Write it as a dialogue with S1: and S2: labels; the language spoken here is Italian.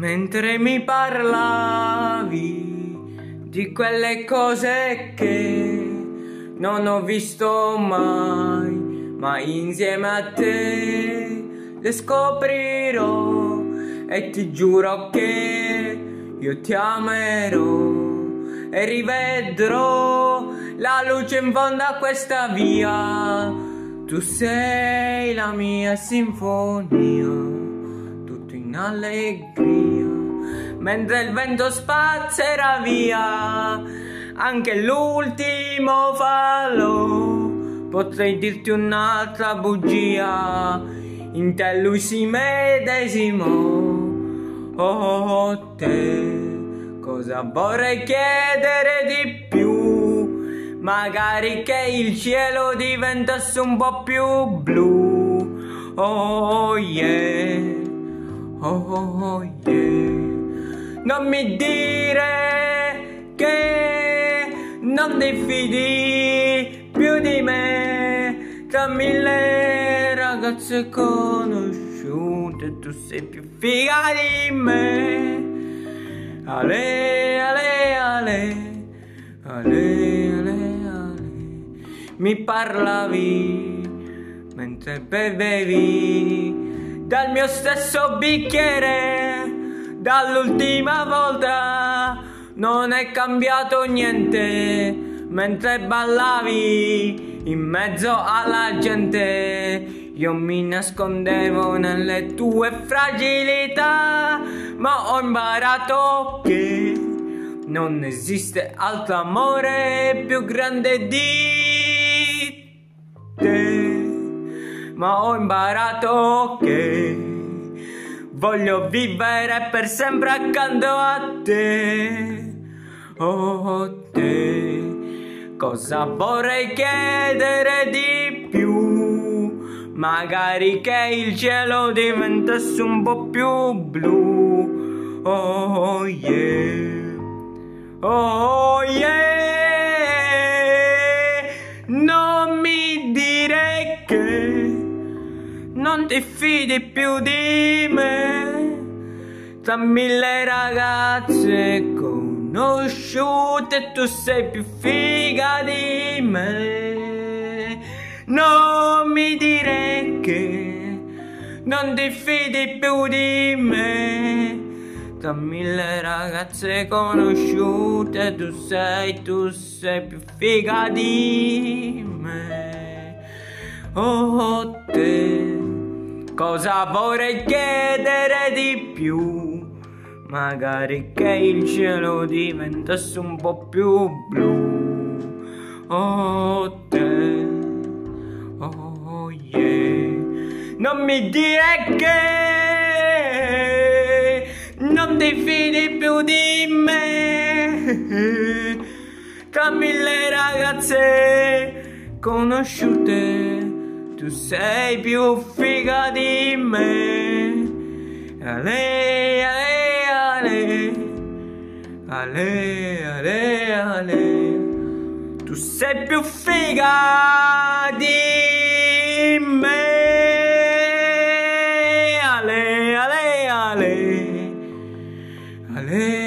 S1: Mentre mi parlavi di quelle cose che non ho visto mai, ma insieme a te le scoprirò e ti giuro che io ti amerò e rivedrò la luce in fondo a questa via. Tu sei la mia sinfonia in allegria, mentre il vento spazzerà via anche l'ultimo falò. Potrei dirti un'altra bugia, in te lui si medesimò. Oh, te, cosa vorrei chiedere di più? Magari che il cielo diventasse un po' più blu. Oh, yeah oh, oh yeah. Non mi dire che non ti fidi più di me tra mille ragazze conosciute tu sei più figa di me. Ale ale ale ale ale ale. Mi parlavi mentre bevevi dal mio stesso bicchiere dall'ultima volta. Non è cambiato niente mentre ballavi in mezzo alla gente. Io mi nascondevo nelle tue fragilità ma ho imparato che non esiste altro amore più grande di te ma ho imparato che voglio vivere per sempre accanto a te. Oh te, cosa vorrei chiedere di più? Magari che il cielo diventasse un po' più blu. Oh yeah, oh yeah. Ti fidi più di me. Tra mille ragazze conosciute tu sei più figa di me. Non mi dire che non ti fidi più di me. Tra mille ragazze conosciute tu sei, tu sei più figa di me. Oh te Cosa vorrei chiedere di più? Magari che il cielo diventasse un po' più blu. Oh te, oh yeah. Non mi dire che non ti fidi più di me. Tra mille ragazze conosciute tu sei più figa di me. Ale, ale, ale, ale, ale, ale. Tu sei più figa di me. Ale, ale, ale, ale.